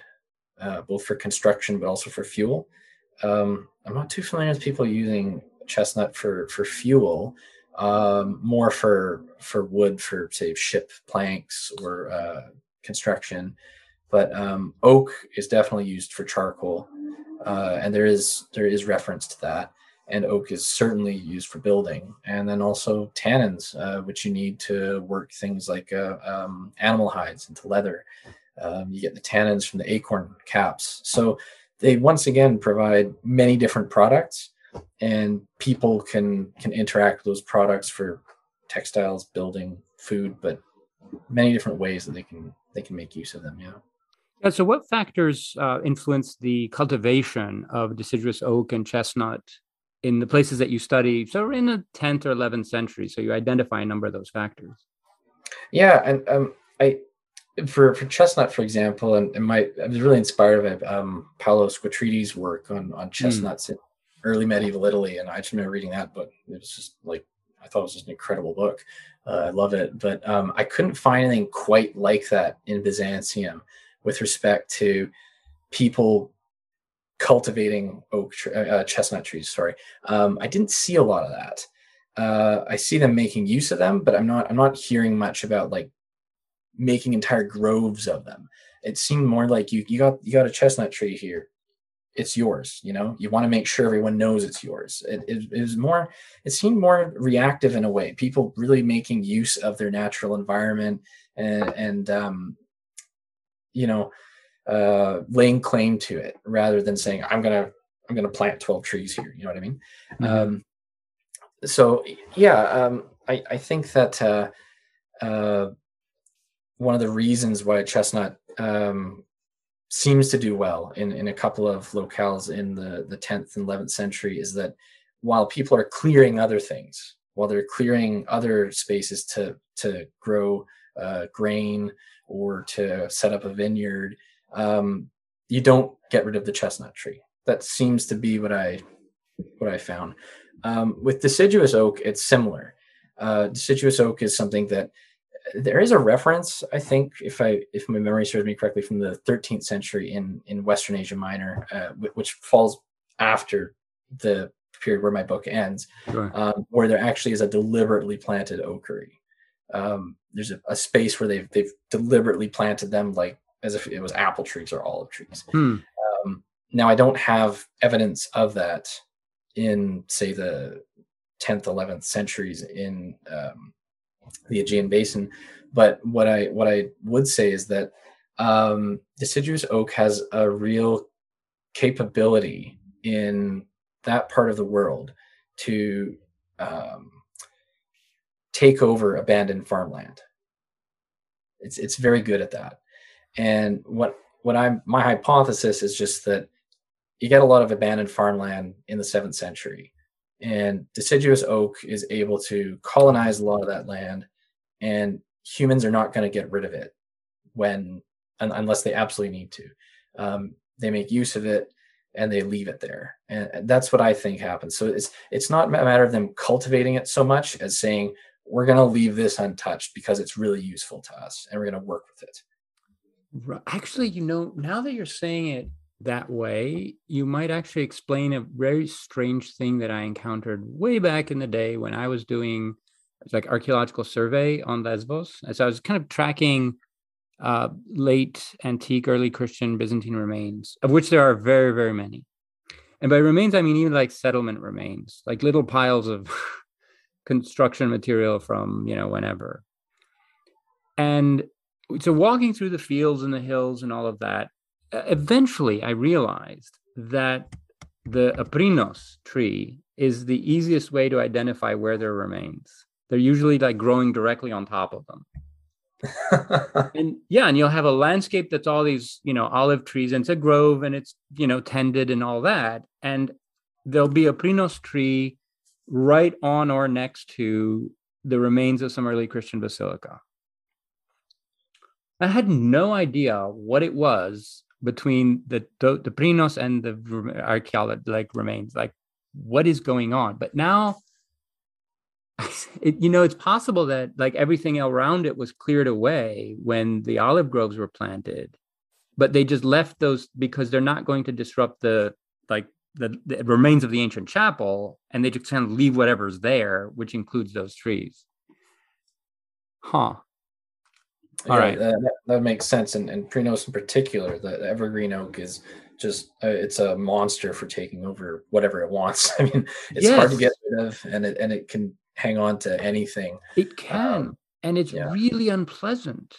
uh, both for construction but also for fuel. Um, I'm not too familiar with people using chestnut for for fuel um, more for for wood for say ship planks or uh, construction but um, oak is definitely used for charcoal uh, and there is there is reference to that and oak is certainly used for building. And then also tannins uh, which you need to work things like uh, um, animal hides into leather. Um, you get the tannins from the acorn caps. So they once again provide many different products and people can can interact with those products for textiles building food but many different ways that they can they can make use of them yeah. Yeah, so what factors uh, influence the cultivation of deciduous oak and chestnut in the places that you study so in the 10th or 11th century so you identify a number of those factors yeah and um, i for for chestnut for example and, and my i was really inspired by um, paolo squatriti's work on on hmm. chestnuts mm early medieval Italy, and I just remember reading that book. It was just like I thought it was just an incredible book. Uh, I love it, but um, I couldn't find anything quite like that in Byzantium with respect to people cultivating oak uh, uh, chestnut trees. Sorry, um, I didn't see a lot of that. Uh, I see them making use of them, but I'm not. I'm not hearing much about like making entire groves of them. It seemed more like you you got you got a chestnut tree here it's yours you know you want to make sure everyone knows it's yours it, it, it, was more it seemed more reactive in a way people really making use of their natural environment and and um, you know uh, laying claim to it rather than saying i'm gonna i'm gonna plant 12 trees here you know what i mean mm-hmm. um, so yeah um, I, I think that uh, uh, one of the reasons why chestnut um, seems to do well in, in a couple of locales in the, the 10th and 11th century is that while people are clearing other things, while they're clearing other spaces to, to grow uh, grain or to set up a vineyard, um, you don't get rid of the chestnut tree. That seems to be what I what I found. Um, with deciduous oak, it's similar. Uh, deciduous oak is something that there is a reference, I think, if I if my memory serves me correctly, from the 13th century in in Western Asia Minor, uh, which falls after the period where my book ends, sure. um, where there actually is a deliberately planted oakery. Um, there's a, a, space where they've they've deliberately planted them like as if it was apple trees or olive trees. Hmm. Um, now I don't have evidence of that in say the 10th 11th centuries in um, the Aegean Basin. But what I what I would say is that um, deciduous oak has a real capability in that part of the world to um, take over abandoned farmland. It's it's very good at that. And what what I'm my hypothesis is just that you get a lot of abandoned farmland in the seventh century. And deciduous oak is able to colonize a lot of that land and humans are not going to get rid of it when un, unless they absolutely need to. Um, they make use of it and they leave it there. And, and that's what i think happens. So it's it's not a matter of them cultivating it so much as saying we're going to leave this untouched because it's really useful to us and we're going to work with it actually you know now that you're saying it that way, you might actually explain a very strange thing that I encountered way back in the day when I was doing like archaeological survey on Lesbos. As I was kind of tracking uh, late antique, early Christian Byzantine remains, of which there are very, very many. And by remains, I mean even like settlement remains, like little piles of (laughs) construction material from you know whenever. And so walking through the fields and the hills and all of that, eventually I realized that the aprinos tree is the easiest way to identify where there remains. They're usually like growing directly on top of them. (laughs) and yeah, and you'll have a landscape that's all these, you know, olive trees, and it's a grove and it's, you know, tended and all that. And there'll be a prinos tree right on or next to the remains of some early Christian basilica. I had no idea what it was between the the, Prinos and the archaeology like remains. Like, what is going on? But now, (laughs) it, you know, it's possible that like everything around it was cleared away when the olive groves were planted, but they just left those because they're not going to disrupt the like the, the remains of the ancient chapel, and they just kind of leave whatever's there, which includes those trees. Huh. All yeah, right, that, that, makes sense. And, and Prinos in particular, the, the evergreen oak is just uh, it's a monster for taking over whatever it wants. (laughs) I mean, it's yes. hard to get rid of, and it and it can hang on to anything. It can, um, and it's yeah. really unpleasant.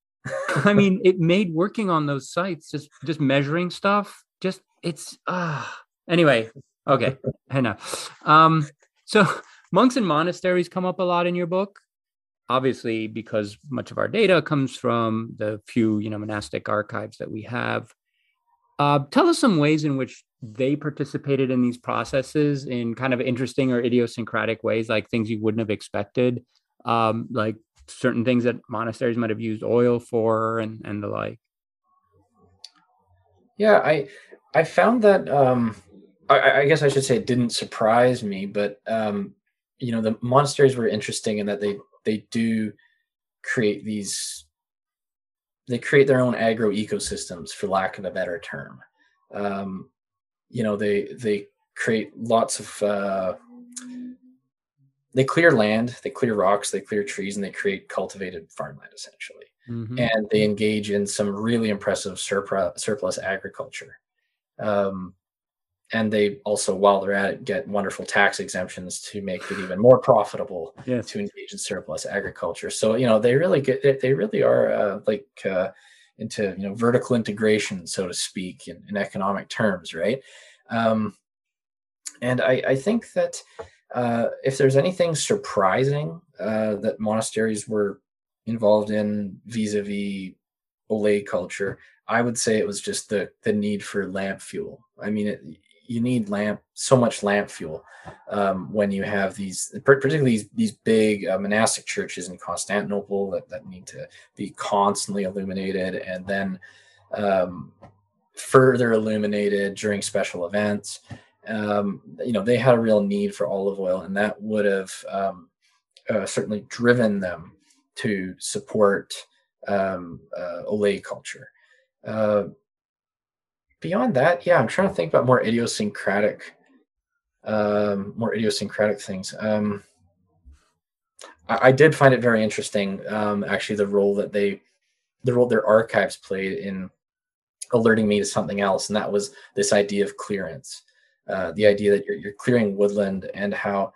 (laughs) I mean, it made working on those sites just just measuring stuff. Just it's ah. Uh, anyway, okay, (laughs) enough. Um, so monks and monasteries come up a lot in your book obviously because much of our data comes from the few you know monastic archives that we have. Uh, tell us some ways in which they participated in these processes in kind of interesting or idiosyncratic ways like things you wouldn't have expected um, like certain things that monasteries might have used oil for and and the like. Yeah i i found that um I, I guess i should say it didn't surprise me but um you know the monasteries were interesting in that they they do create these they create their own agro ecosystems for lack of a better term. Um, you know they they create lots of uh, they clear land they clear rocks they clear trees and they create cultivated farmland essentially. Mm-hmm. and they engage in some really impressive surplus, surplus agriculture. Um, and they also while they're at it get wonderful tax exemptions to make it even more profitable yes. to engage in surplus agriculture so you know they really get they really are uh, like uh, into you know vertical integration so to speak in, in economic terms right um, and I, I think that uh, if there's anything surprising uh, that monasteries were involved in vis-a-vis oleiculture, I would say it was just the the need for lamp fuel. I mean, it, you need lamp so much lamp fuel um, when you have these particularly these, these big uh, monastic churches in constantinople that, that need to be constantly illuminated and then um, further illuminated during special events. Um, you know they had a real need for olive oil and that would have um, uh, certainly driven them to support um, uh, oleiculture. Uh, beyond that, yeah, I'm trying to think about more idiosyncratic, um, more idiosyncratic things. Um, I, I, did find it very interesting, um, actually, the role that they, the role their archives played in alerting me to something else, and that was this idea of clearance, uh, the idea that you're, you're clearing woodland and how,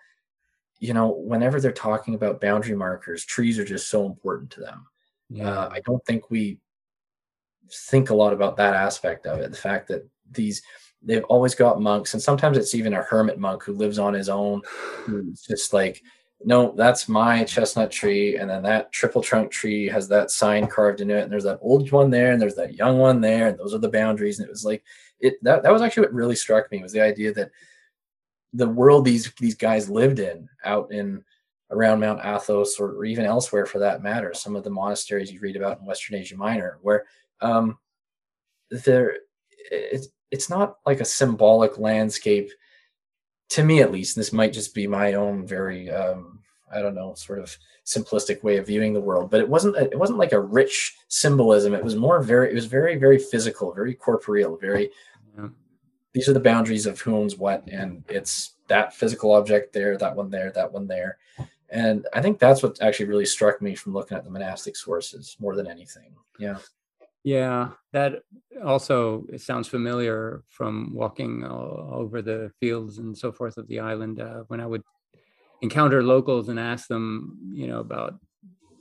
you know, whenever they're talking about boundary markers, trees are just so important to them. Yeah. Uh, I don't think we think a lot about that aspect of it. The fact that these they've always got monks, and sometimes it's even a hermit monk who lives on his own, who's just like, no, that's my chestnut tree, and then that triple trunk tree has that sign carved into it, and there's that old one there, and there's that young one there, and those are the boundaries. And it was like it that that was actually what really struck me was the idea that the world these these guys lived in out in around Mount Athos or, or, even elsewhere for that matter. Some of the monasteries you read about in Western Asia Minor, where um, there it's it's not like a symbolic landscape to me at least. this might just be my own very um, I don't know sort of simplistic way of viewing the world, but it wasn't it wasn't like a rich symbolism. It was more very it was very very physical, very corporeal, very. Yeah. These are the boundaries of who owns what, and it's that physical object there, that one there, that one there, and I think that's what actually really struck me from looking at the monastic sources more than anything. Yeah. Yeah, that also sounds familiar from walking over the fields and so forth of the island. Uh, when I would encounter locals and ask them, you know, about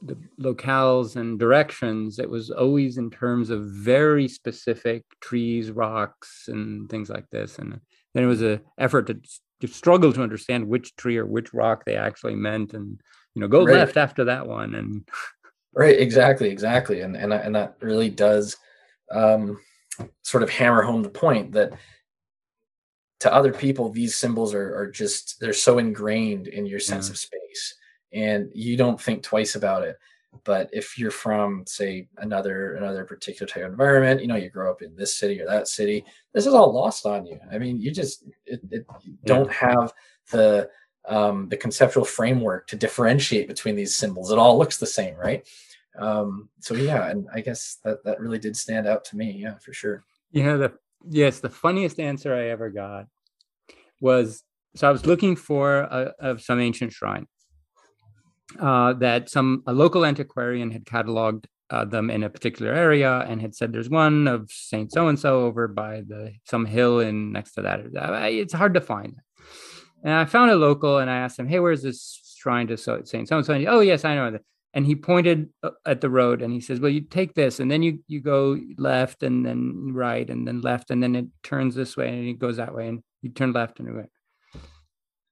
the locales and directions, it was always in terms of very specific trees, rocks, and things like this. And then it was an effort to, to struggle to understand which tree or which rock they actually meant, and you know, go right. left after that one. And (laughs) right, exactly, exactly, and and and that really does um, sort of hammer home the point that to other people these symbols are, are just they're so ingrained in your sense of space and you don't think twice about it. But if you're from say another another particular type of environment you know you grow up in this city or that city this is all lost on you. I mean you just it, it you don't have the um, the conceptual framework to differentiate between these symbols it all looks the same right um, so yeah and i guess that that really did stand out to me yeah for sure yeah the yes the funniest answer i ever got was so I was looking for a, a, some ancient shrine uh, that some a local antiquarian had cataloged uh, them in a particular area and had said there's one of Saint so and so over by the some hill in next to that. It's hard to find. And I found a local and I asked him, "Hey, where's this shrine to Saint so and so?" Oh, yes, I know that. And he pointed uh, at the road and he says, "Well, you take this and then you you go left and then right and then left and then it turns this way and it goes that way and you turn left and right."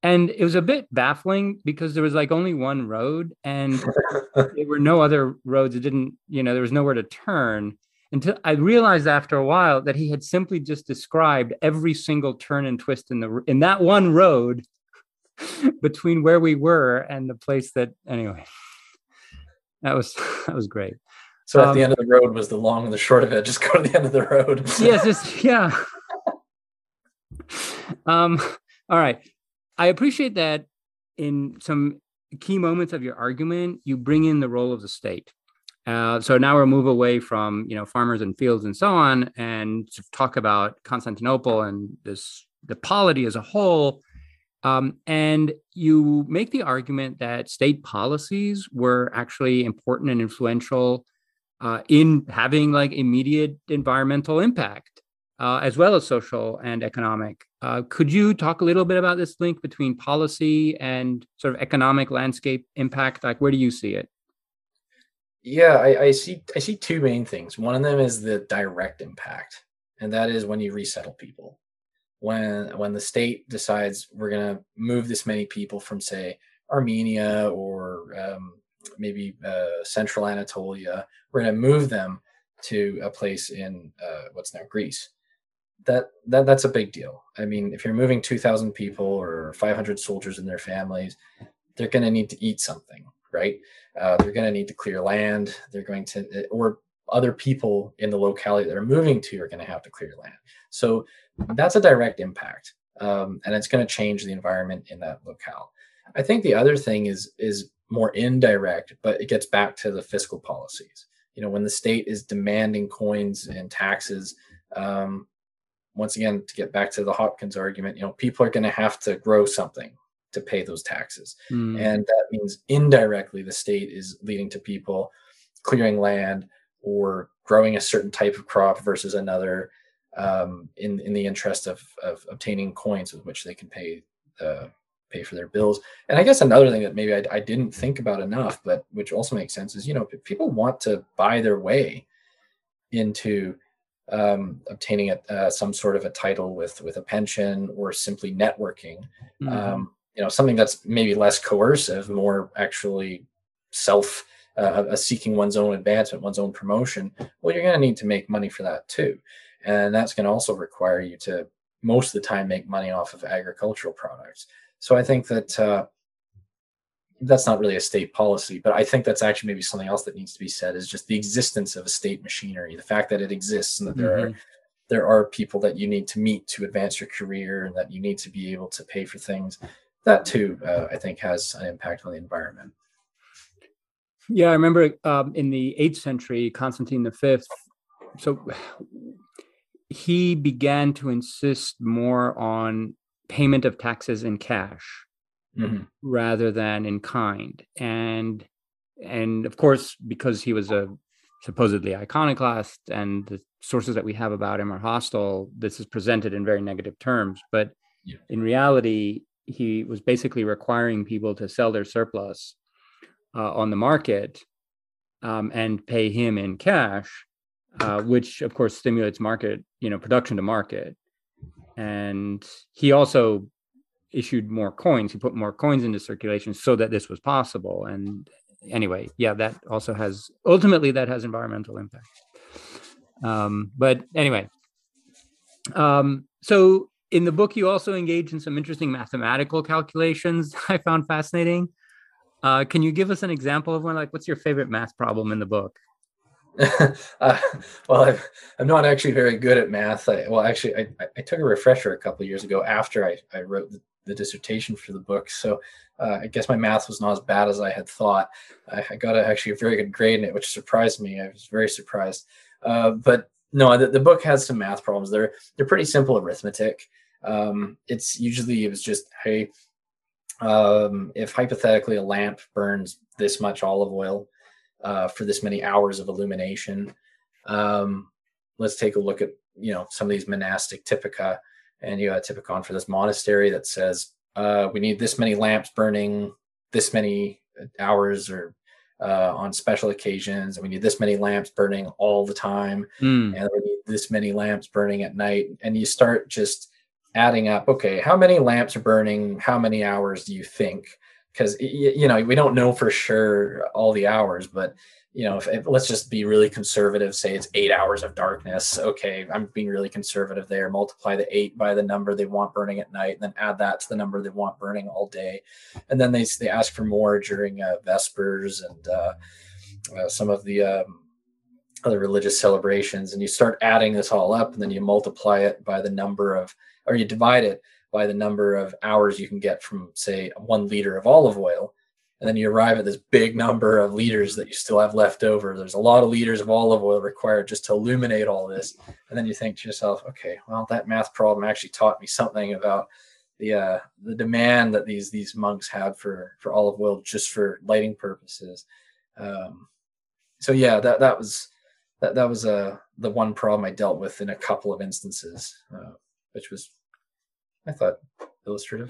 and it was a bit baffling because there was like only one road and (laughs) there were no other roads it didn't you know there was nowhere to turn until i realized after a while that he had simply just described every single turn and twist in the in that one road (laughs) between where we were and the place that anyway (laughs) that was (laughs) that was great. So at um, the end of the road was the long and the short of it. Just go to the end of the road. Yes just yeah. Um all right. I appreciate that in some key moments of your argument, you bring in the role of the state. Uh, so now we'll move away from you know farmers and fields and so on, and talk about Constantinople and this the polity as a whole. Um, and you make the argument that state policies were actually important and influential uh, in having like immediate environmental impact, uh, as well as social and economic. Uh, could you talk a little bit about this link between policy and sort of economic landscape impact? Like, where do you see it? Yeah, I, I see. I see two main things. One of them is the direct impact, and that is when you resettle people. When when the state decides we're going to move this many people from, say, Armenia or um, maybe uh, Central Anatolia, we're going to move them to a place in uh, what's now Greece that that that's a big deal. I mean, if you're moving 2,000 people or 500 soldiers and their families, they're going to need to eat something, right? Uh, they're going to need to clear land. They're going to, or other people in the locality that are moving to are going to have to clear land. So that's a direct impact, um, and it's going to change the environment in that locale. I think the other thing is is more indirect, but it gets back to the fiscal policies. You know, when the state is demanding coins and taxes um, once again, to get back to the Hopkins argument, you know, people are going to have to grow something to pay those taxes. Mm. And that means indirectly the state is leading to people clearing land or growing a certain type of crop versus another um, in, in the interest of, of obtaining coins with which they can pay the pay for their bills. And I guess another thing that maybe I, I didn't think about enough, but which also makes sense is, you know, people want to buy their way into um, obtaining a, uh, some sort of a title with with a pension or simply networking. Mm-hmm. Um, you know, something that's maybe less coercive, more actually self uh, seeking one's own advancement, one's own promotion. Well, you're going to need to make money for that too, and that's going to also require you to most of the time make money off of agricultural products. So I think that uh, that's not really a state policy, but I think that's actually maybe something else that needs to be said is just the existence of a state machinery, the fact that it exists and that there mm-hmm. are there are people that you need to meet to advance your career and that you need to be able to pay for things. That too, uh, I think, has an impact on the environment. Yeah, I remember um, in the eighth century, Constantine V. So he began to insist more on payment of taxes in cash mm-hmm. rather than in kind and and of course because he was a supposedly iconoclast and the sources that we have about him are hostile this is presented in very negative terms but yeah. in reality he was basically requiring people to sell their surplus uh, on the market um, and pay him in cash uh, which of course stimulates market you know production to market and he also issued more coins. He put more coins into circulation so that this was possible. And anyway, yeah, that also has ultimately that has environmental impact. Um, but anyway, um, so in the book, you also engage in some interesting mathematical calculations (laughs) I found fascinating. Uh, can you give us an example of one? Like, what's your favorite math problem in the book? (laughs) uh, well, I'm, I'm not actually very good at math. I, well, actually, I, I took a refresher a couple years ago after I, I wrote the, the dissertation for the book. So uh, I guess my math was not as bad as I had thought. I, I, got a, actually a very good grade in it, which surprised me. I was very surprised. Uh, but no, the, the, book has some math problems. They're they're pretty simple arithmetic. Um, it's usually it was just hey, um, if hypothetically a lamp burns this much olive oil uh, for this many hours of illumination. Um, let's take a look at you know some of these monastic typica, and you got a typicon for this monastery that says uh, we need this many lamps burning this many hours or uh, on special occasions, and we need this many lamps burning all the time, mm. and we need this many lamps burning at night. And you start just adding up. Okay, how many lamps are burning? How many hours do you think? because you know we don't know for sure all the hours but you know if, if, let's just be really conservative say it's eight hours of darkness okay i'm being really conservative there multiply the eight by the number they want burning at night and then add that to the number they want burning all day and then they, they ask for more during uh, vespers and uh, uh, some of the um, other religious celebrations and you start adding this all up and then you multiply it by the number of or you divide it by the number of hours you can get from, say, one liter of olive oil. And then you arrive at this big number of liters that you still have left over. There's a lot of liters of olive oil required just to illuminate all this. And then you think to yourself, okay, well, that math problem actually taught me something about the uh, the demand that these these monks had for for olive oil just for lighting purposes. Um, so yeah, that that was that that was uh, the one problem I dealt with in a couple of instances, uh, which was I thought illustrative.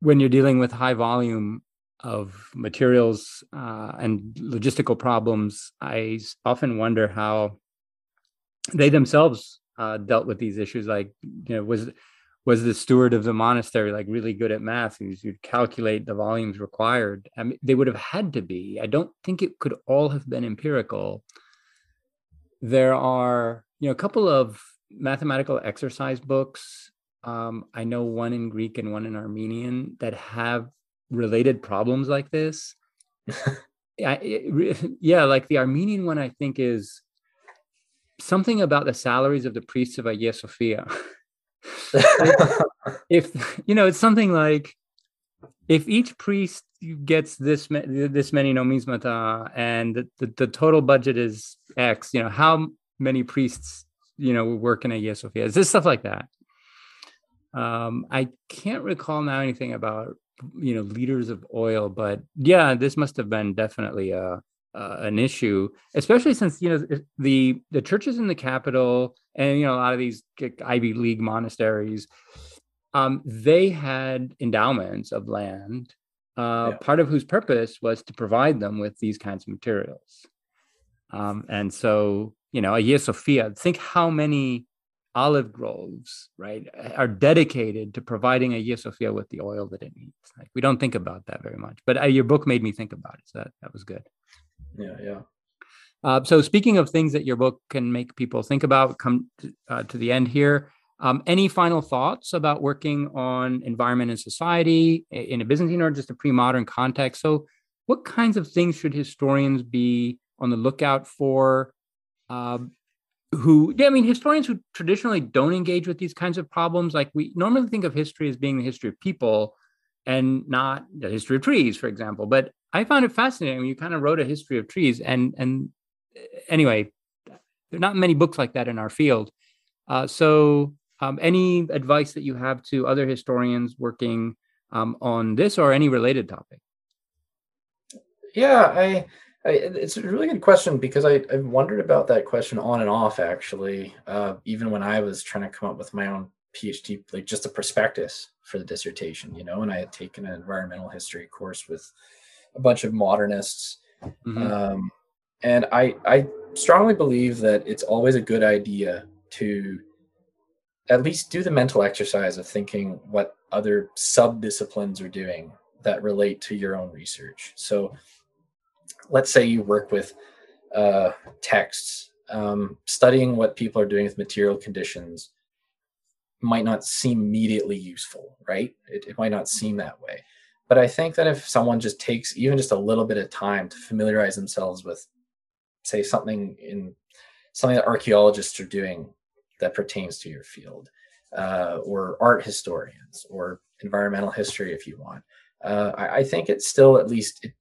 When you're dealing with high volume of materials uh, and logistical problems, I often wonder how they themselves uh, dealt with these issues. Like, you know, was was the steward of the monastery like really good at math? You'd calculate the volumes required. I mean, they would have had to be. I don't think it could all have been empirical. There are, you know, a couple of mathematical exercise books um, I know one in Greek and one in Armenian that have related problems like this. (laughs) I, it, (laughs) yeah, like the Armenian one, I think is something about the salaries of the priests of Hagia Sophia. (laughs) if, if you know, it's something like if each priest gets this this many nomismata and the, the, the, total budget is X, you know, how many priests you know work in Hagia Sophia? Is this stuff like that? Um, I can't recall now anything about you know liters of oil, but yeah, this must have been definitely a, uh, an issue, especially since you know the the churches in the capital and you know a lot of these Ivy League monasteries, um, they had endowments of land, uh, yeah. part of whose purpose was to provide them with these kinds of materials. Um, and so, you know, a Hagia Sophia, think how many olive groves, right, are dedicated to providing Hagia Sophia with the oil that it needs. Like we don't think about that very much, but uh, your book made me think about it. So that, that was good. Yeah, yeah. Uh, so speaking of things that your book can make people think about, come to, uh, to the end here. Um, any final thoughts about working on environment and society in a Byzantine or just a pre-modern context? So, what kinds of things should historians be on the lookout for? Um, who, yeah, I mean, historians who traditionally don't engage with these kinds of problems, like we normally think of history as being the history of people and not the history of trees, for example. But I found it fascinating. You kind of wrote a history of trees, and and eh, anyway, there are not many books like that in our field. Uh, so um, any advice that you have to other historians working um, on this or any related topic? Yeah, I, I, it's a really good question because I, I've wondered about that question on and off actually, uh, even when I was trying to come up with my own PhD, like just a prospectus for the dissertation, you know, and I had taken an environmental history course with a bunch of modernists. Mm-hmm. Um, and I, I strongly believe that it's always a good idea to at least do the mental exercise of thinking what other sub disciplines are doing that relate to your own research. So, let's say you work with uh, texts, um, studying what people are doing with material conditions might not seem immediately useful, right? It, it might not seem that way. But I think that if someone just takes even just a little bit of time to familiarize themselves with, say, something in something that archaeologists are doing that pertains to your field, uh, or art historians, or environmental history, if you want. Uh, I, I, think it's still at least it,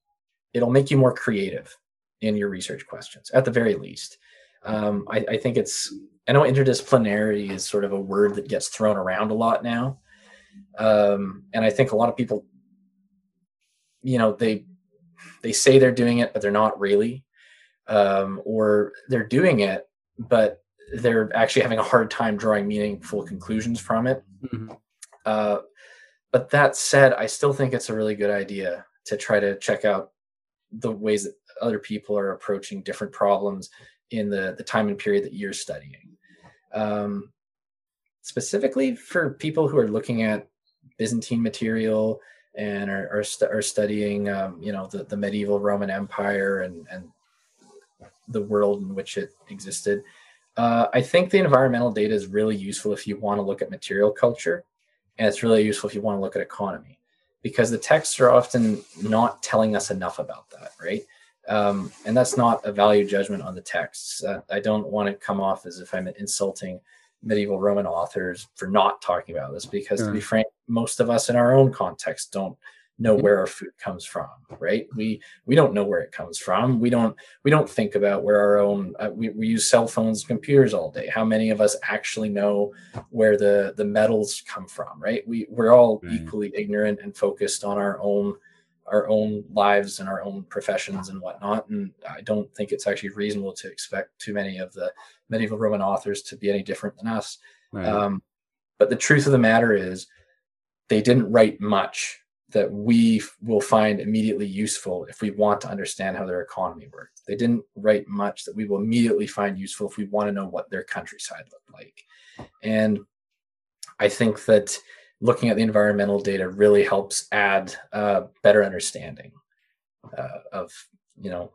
it'll make you more creative in your research questions, at the very least. Um, I, I, think it's I know interdisciplinarity is sort of a word that gets thrown around a lot now, um, and I think a lot of people, you know, they they say they're doing it, but they're not really, um, or they're doing it, but they're actually having a hard time drawing meaningful conclusions from it. Mm-hmm. Uh, but that said, I still think it's a really good idea to try to check out the ways that other people are approaching different problems in the, the time and period that you're studying. Um, specifically for people who are looking at Byzantine material and are, are, st- are studying, um, you know, the, the medieval Roman Empire and, and the world in which it existed. Uh, I think the environmental data is really useful if you want to look at material culture, and it's really useful if you want to look at economy, because the texts are often not telling us enough about that, right? Um, and that's not a value judgment on the texts. Uh, I don't want to come off as if I'm insulting medieval Roman authors for not talking about this, because to be frank, most of us in our own context don't know mm-hmm. where our food comes from right we we don't know where it comes from we don't we don't think about where our own uh, we, we use cell phones computers all day how many of us actually know where the the metals come from right we we're all right. equally ignorant and focused on our own our own lives and our own professions and whatnot and i don't think it's actually reasonable to expect too many of the medieval roman authors to be any different than us right. um, but the truth of the matter is they didn't write much that we will find immediately useful if we want to understand how their economy worked. They didn't write much that we will immediately find useful if we want to know what their countryside looked like. And I think that looking at the environmental data really helps add a better understanding uh, of, you know,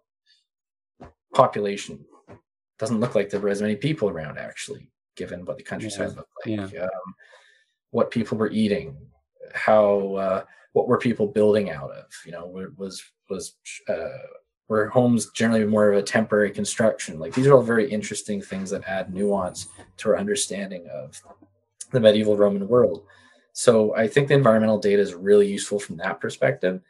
population. Doesn't look like there were as many people around actually, given what the countryside yeah. looked like, yeah. um, what people were eating, how uh, what were people building out of? You know, was was uh, were homes generally more of a temporary construction? Like these are all very interesting things that add nuance to our understanding of the medieval Roman world. So I think the environmental data is really useful from that perspective.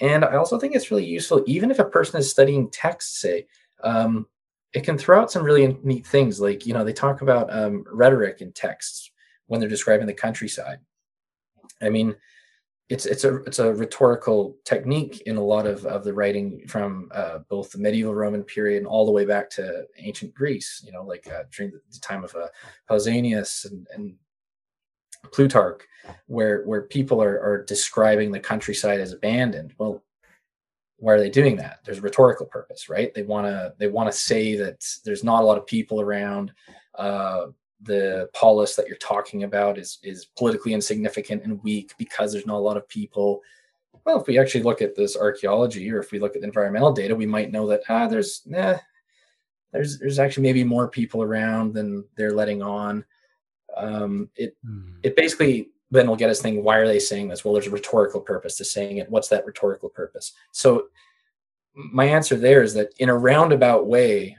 And I also think it's really useful, even if a person is studying text, say, um, it can throw out some really neat things. Like, you know, they talk about um, rhetoric in texts when they're describing the countryside. I mean, it's it's a it's a rhetorical technique in a lot of, of the writing from uh, both the medieval Roman period and all the way back to ancient Greece. You know, like uh, during the, time of uh, Pausanias and, and Plutarch, where where people are, are describing the countryside as abandoned. Well, why are they doing that? There's a rhetorical purpose, right? They want to they want to say that there's not a lot of people around. Uh, the polis that you're talking about is is politically insignificant and weak because there's not a lot of people well if we actually look at this archaeology or if we look at environmental data we might know that ah there's eh, there's there's actually maybe more people around than they're letting on um, it mm. it basically then will get us thinking, why are they saying this? Well, there's a rhetorical purpose to saying it. What's that rhetorical purpose? So my answer there is that in a roundabout way,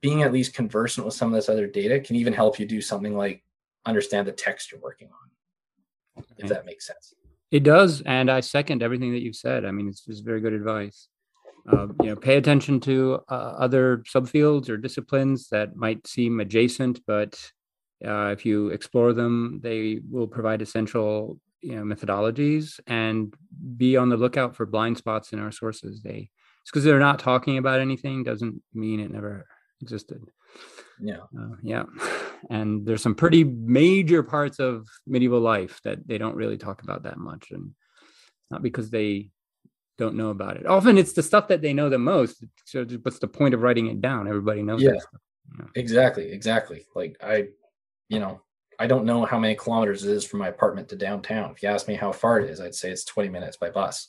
being at least conversant with some of this other data can even help you do something like understand the text you're working on, okay. if that makes sense. It does, and I second everything that you've said. I mean, it's just very good advice. Uh, you know, pay attention to uh, other subfields or disciplines that might seem adjacent, but uh, if you explore them, they will provide essential you know, methodologies and be on the lookout for blind spots in our sources. They it's because they're not talking about anything doesn't mean it never existed. Yeah. Uh, yeah. And there's some pretty major parts of medieval life that they don't really talk about that much. And not because they don't know about it. Often it's the stuff that they know the most. So what's the point of writing it down? Everybody knows. Yeah. yeah. Exactly. Exactly. Like I, you know, I don't know how many kilometers it is from my apartment to downtown. If you ask me how far it is, I'd say it's 20 minutes by bus.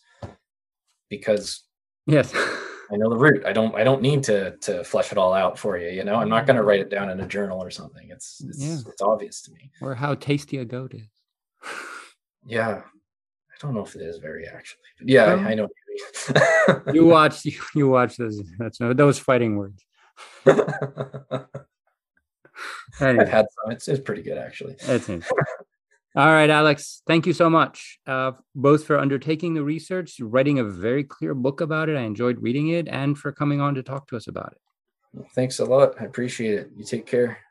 Because yes. (laughs) I know the route. I don't I don't need to to flesh it all out for you, you know. I'm not going to write it down in a journal or something. It's it's, yeah. it's obvious to me. Or how tasty a goat is. yeah. I don't know if it is very actually. But yeah, um, I, I, know (laughs) you, watch you, you watch those that's those fighting words. (laughs) anyway. I've had some. It's, it's pretty good actually. It's all right, Alex, thank you so much, uh, both for undertaking the research, writing a very clear book about it. I enjoyed reading it, and for coming on to talk to us about it. Thanks a lot. I appreciate it. You take care.